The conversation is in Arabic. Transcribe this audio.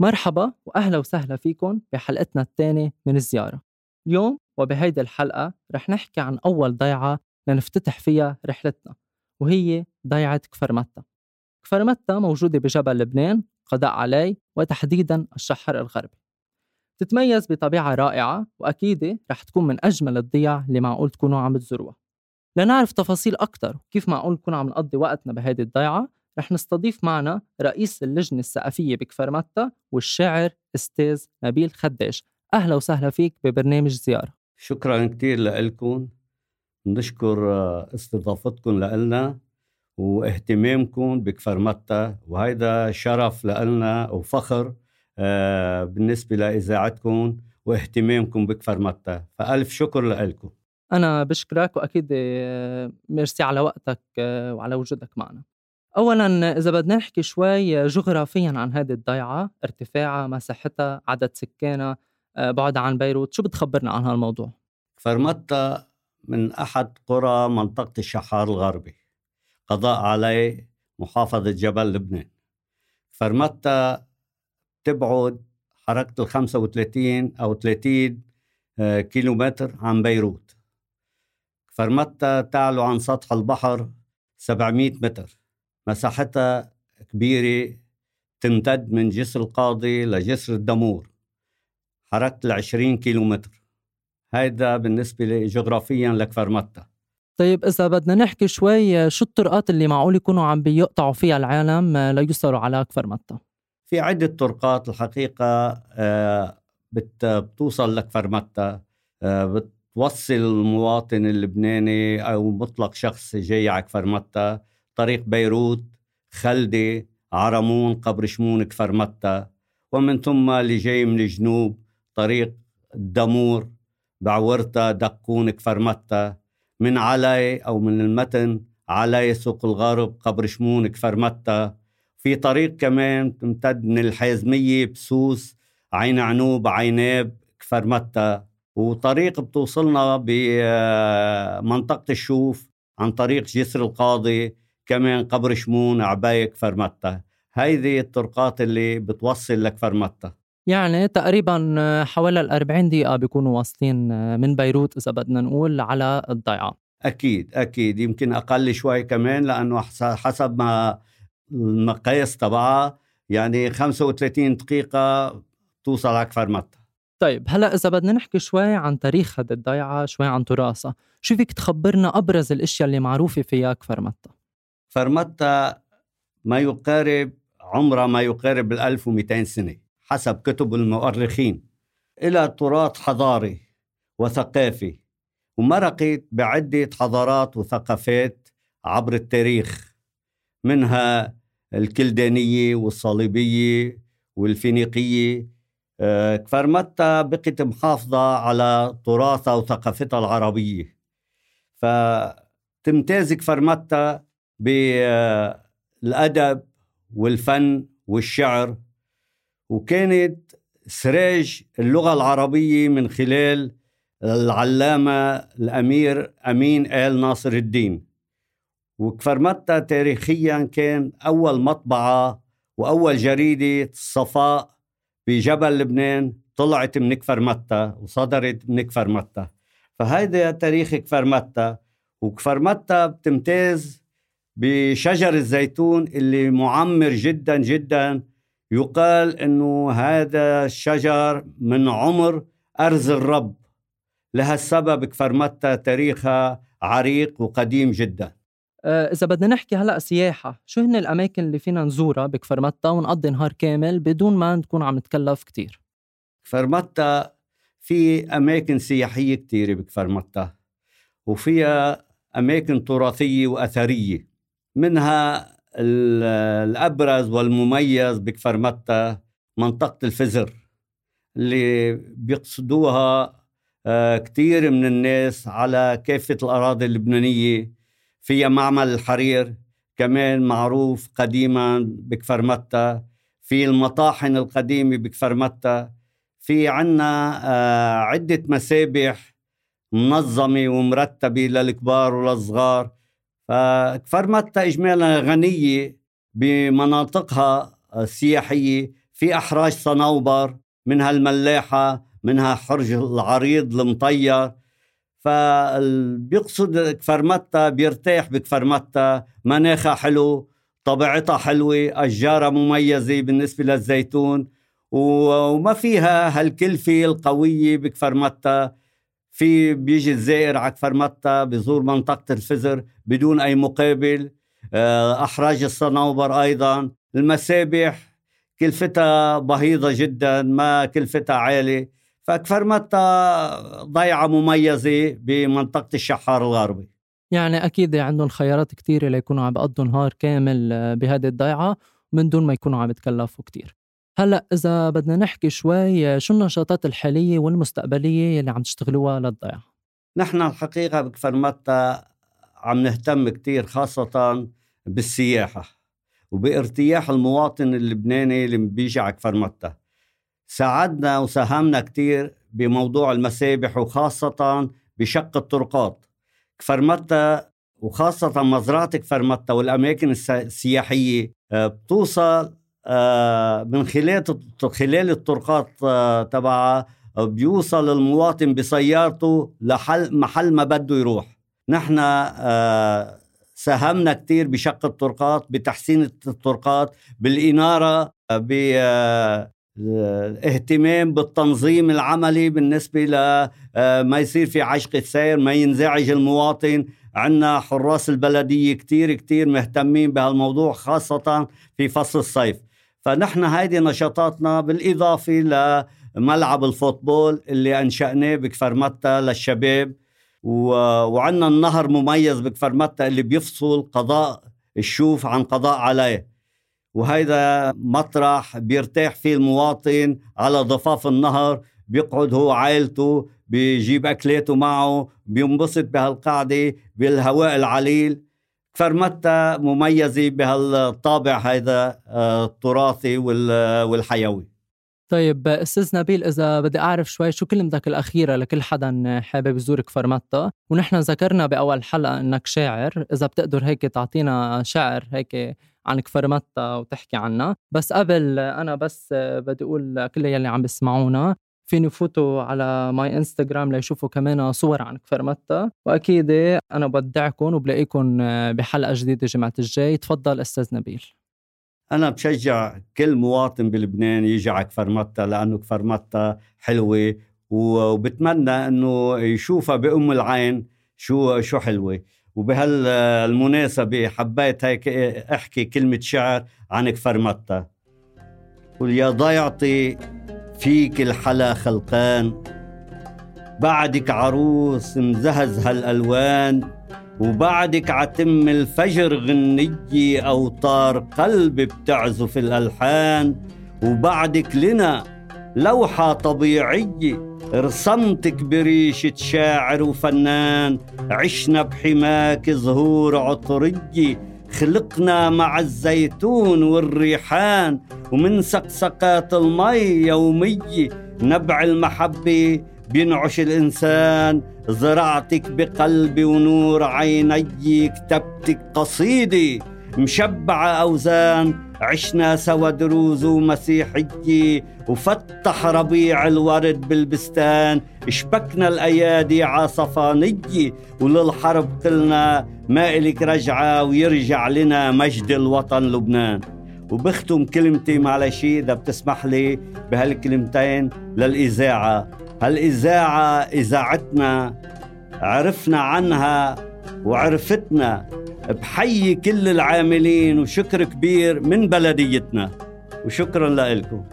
مرحبا وأهلا وسهلا فيكم بحلقتنا الثانية من الزيارة. اليوم وبهيدي الحلقة رح نحكي عن أول ضيعة لنفتتح فيها رحلتنا وهي ضيعة كفرمتة كفرمتة موجودة بجبل لبنان قضاء علي وتحديدا الشحر الغربي. تتميز بطبيعة رائعة وأكيد رح تكون من أجمل الضيع اللي معقول تكونوا عم تزوروها. لنعرف تفاصيل أكثر وكيف معقول نكون عم نقضي وقتنا بهيدي الضيعة رح نستضيف معنا رئيس اللجنة الثقافية بكفرمتة والشاعر أستاذ نبيل خداش. أهلا وسهلا فيك ببرنامج زيارة. شكرا كثير لكم نشكر استضافتكم لنا واهتمامكم بكفرمتة وهيدا شرف لنا وفخر آه، بالنسبة لإذاعتكم واهتمامكم بكفرمتة فألف شكر لكم أنا بشكرك وأكيد آه، ميرسي على وقتك آه، وعلى وجودك معنا. اولا إذا بدنا نحكي شوي جغرافيا عن هذه الضيعة ارتفاعها مساحتها عدد سكانها آه، بعدها عن بيروت شو بتخبرنا عن هالموضوع؟ فرمتا من أحد قرى منطقة الشحار الغربي قضاء عليه محافظة جبل لبنان. فرمتا تبعد حركة ال 35 أو 30 آه، كيلومتر عن بيروت. فرمتا تعلو عن سطح البحر 700 متر. مساحتها كبيرة تمتد من جسر القاضي لجسر الدمور. حركة العشرين كيلو متر هيدا بالنسبة لي جغرافيا لكفرمتا طيب إذا بدنا نحكي شوي شو الطرقات اللي معقول يكونوا عم بيقطعوا فيها العالم ليوصلوا على كفرمتا؟ في عدة طرقات الحقيقة آه، بتوصل لكفرمتا آه، بتوصل المواطن اللبناني أو مطلق شخص جاي على كفرمتا طريق بيروت خلدة عرمون قبر شمون كفرمتة ومن ثم اللي جاي من الجنوب طريق الدمور بعورتا دقون كفرمتة من علي أو من المتن علي سوق الغرب قبر شمون كفرمتة في طريق كمان تمتد من الحازمية بسوس عين عنوب عيناب كفرمتة وطريق بتوصلنا بمنطقة الشوف عن طريق جسر القاضي. كمان قبر شمون عباية فرمتة هيدي الطرقات اللي بتوصل لكفرمتة يعني تقريبا حوالي ال 40 دقيقة بيكونوا واصلين من بيروت إذا بدنا نقول على الضيعة. أكيد أكيد. يمكن أقل شوي كمان لأنه حسب ما المقاييس تبعها يعني 35 دقيقة توصل على كفرمتة طيب هلأ إذا بدنا نحكي شوي عن تاريخ هذه الضيعة شوي عن تراثها شو فيك تخبرنا أبرز الأشياء اللي معروفة فيها كفرمتة فرمتا ما يقارب عمرها ما يقارب ال 1200 سنة حسب كتب المؤرخين. إلى تراث حضاري وثقافي ومرقت بعدة حضارات وثقافات عبر التاريخ منها الكلدانية والصليبية والفينيقية. آه، كفرمتا بقت محافظة على تراثها وثقافتها العربية. فتمتاز كفرمتا بالأدب والفن والشعر. وكانت سراج اللغة العربية من خلال العلامة الأمير أمين آل ناصر الدين. وكفرمتا تاريخيا كان أول مطبعة وأول جريدة صفاء بجبل لبنان طلعت من كفرمتا وصدرت من كفرمتا فهيدا تاريخ كفرمتا وكفرمتا بتمتاز بشجر الزيتون اللي معمر جدا جدا يقال إنه هذا الشجر من عمر أرز الرب. لهالسبب كفرمتا تاريخها عريق وقديم جدا. آه، إذا بدنا نحكي هلأ سياحة، شو هن الأماكن اللي فينا نزورها بكفرمتا ونقضي نهار كامل بدون ما نكون عم نتكلف كتير؟ كفرمتا في أماكن سياحية كتيرة بكفرمتا وفيها أماكن تراثية وأثرية. منها الأبرز والمميز بكفر متى منطقة الفزر اللي بيقصدوها آه، كثير من الناس على كافة الأراضي اللبنانية. فيها معمل الحرير كمان معروف قديما بكفر متى. في المطاحن القديمة بكفر متى. في عنا آه، عدة مسابح منظمة ومرتبة للكبار وللصغار. فكفر متى إجمالا غنية بمناطقها السياحية في أحراج صنوبر منها الملاحة منها حرج العريض المطير. فبيقصد كفرمتا بيرتاح بكفرمتا مناخها حلو طبيعتها حلوة أشجارها مميزة بالنسبة للزيتون وما فيها هالكلفة القوية بكفرمتا في بيجي الزائر على كفرمتا بزور منطقة الفزر بدون أي مقابل آه، أحراج الصنوبر أيضا. المسابح كلفتها بهيضة جدا ما كلفتها عالية. فكفرمتا ضيعة مميزة بمنطقة الشحار الغربي. يعني أكيد عندهم خيارات كتيرة ليكونوا عم بقضوا نهار كامل آه، بهذه الضيعة من دون ما يكونوا عم يتكلفوا كتير. هلأ إذا بدنا نحكي شوي شو النشاطات الحالية والمستقبلية اللي عم تشتغلوها للضيعة؟ نحن الحقيقة بكفرمتا عم نهتم كتير خاصة بالسياحة وبارتياح المواطن اللبناني اللي بيجي على كفرمتا ساعدنا وساهمنا كتير بموضوع المسابح وخاصة بشق الطرقات كفرمتا وخاصة مزرعة كفرمتا والأماكن السياحية آه، بتوصل من خلال خلال الطرقات آه، تبعها بيوصل المواطن بسيارته لحل محل ما بده يروح. نحن ساهمنا كثير بشق الطرقات بتحسين الطرقات بالإنارة الاهتمام بالتنظيم العملي بالنسبة لما آه، يصير في عشق سير ما ينزعج المواطن. عندنا حراس البلدية كتير كتير مهتمين بهالموضوع خاصة في فصل الصيف. فنحن هيدي نشاطاتنا بالإضافة لملعب الفوتبول اللي أنشأناه بكفرمتا للشباب وعندنا النهر مميز بكفرمتا اللي بيفصل قضاء الشوف عن قضاء عليه. وهيدا مطرح بيرتاح فيه المواطن على ضفاف النهر بيقعد هو عائلته بيجيب أكلاته معه بينبسط بهالقعدة بالهواء العليل. كفرمتا مميزة بهالطابع هيدا آه، التراثي والحيوي. طيب أستاذ نبيل إذا بدي أعرف شوي شو كلمتك الأخيرة لكل حدا حابب يزور كفرمتا ونحن ذكرنا بأول حلقة إنك شاعر. إذا بتقدر هيك تعطينا شعر هيك عن كفرمتا وتحكي عنها. بس قبل أنا بس بدي أقول لكل يلي عم بيسمعونا فين يفوتوا على my Instagram ليشوفوا كمان صور عن كفرمتا وأكيد أنا بدعكم وبلاقيكم بحلقة جديدة جمعة الجاي. تفضل أستاذ نبيل. أنا بشجع كل مواطن بلبنان يجي على كفرمتا لأنه كفرمتا حلوة وبتمنى إنه يشوفها بأم العين شو شو حلوة. وبهالمناسبة حبيت هيك أحكي كلمة شعر عن كفرمتا قل يا ضيعتي فيك الحلا خلقان. بعدك عروس مزهز هالألوان وبعدك عتم الفجر غنية أوتار قلب بتعزف الألحان. وبعدك لنا لوحة طبيعية رسمتك بريشة شاعر وفنان. عشنا بحماك زهور عطرية خلقنا مع الزيتون والريحان ومن سقسقات المي يومية نبع المحبة بينعش الإنسان. زرعتك بقلبي ونور عيني. كتبتك قصيدة مشبعة أوزان عشنا سوا دروز ومسيحية وفتح ربيع الورد بالبستان شبكنا الأيادي عصفانية وللحرب قلنا ما إلك رجعة ويرجع لنا مجد الوطن لبنان. وبختم كلمتي معلش إذا بتسمح لي بهالكلمتين للإذاعة. هالإذاعة إذاعتنا عرفنا عنها وعرفتنا بحيي كل العاملين وشكر كبير من بلديتنا وشكرا لكم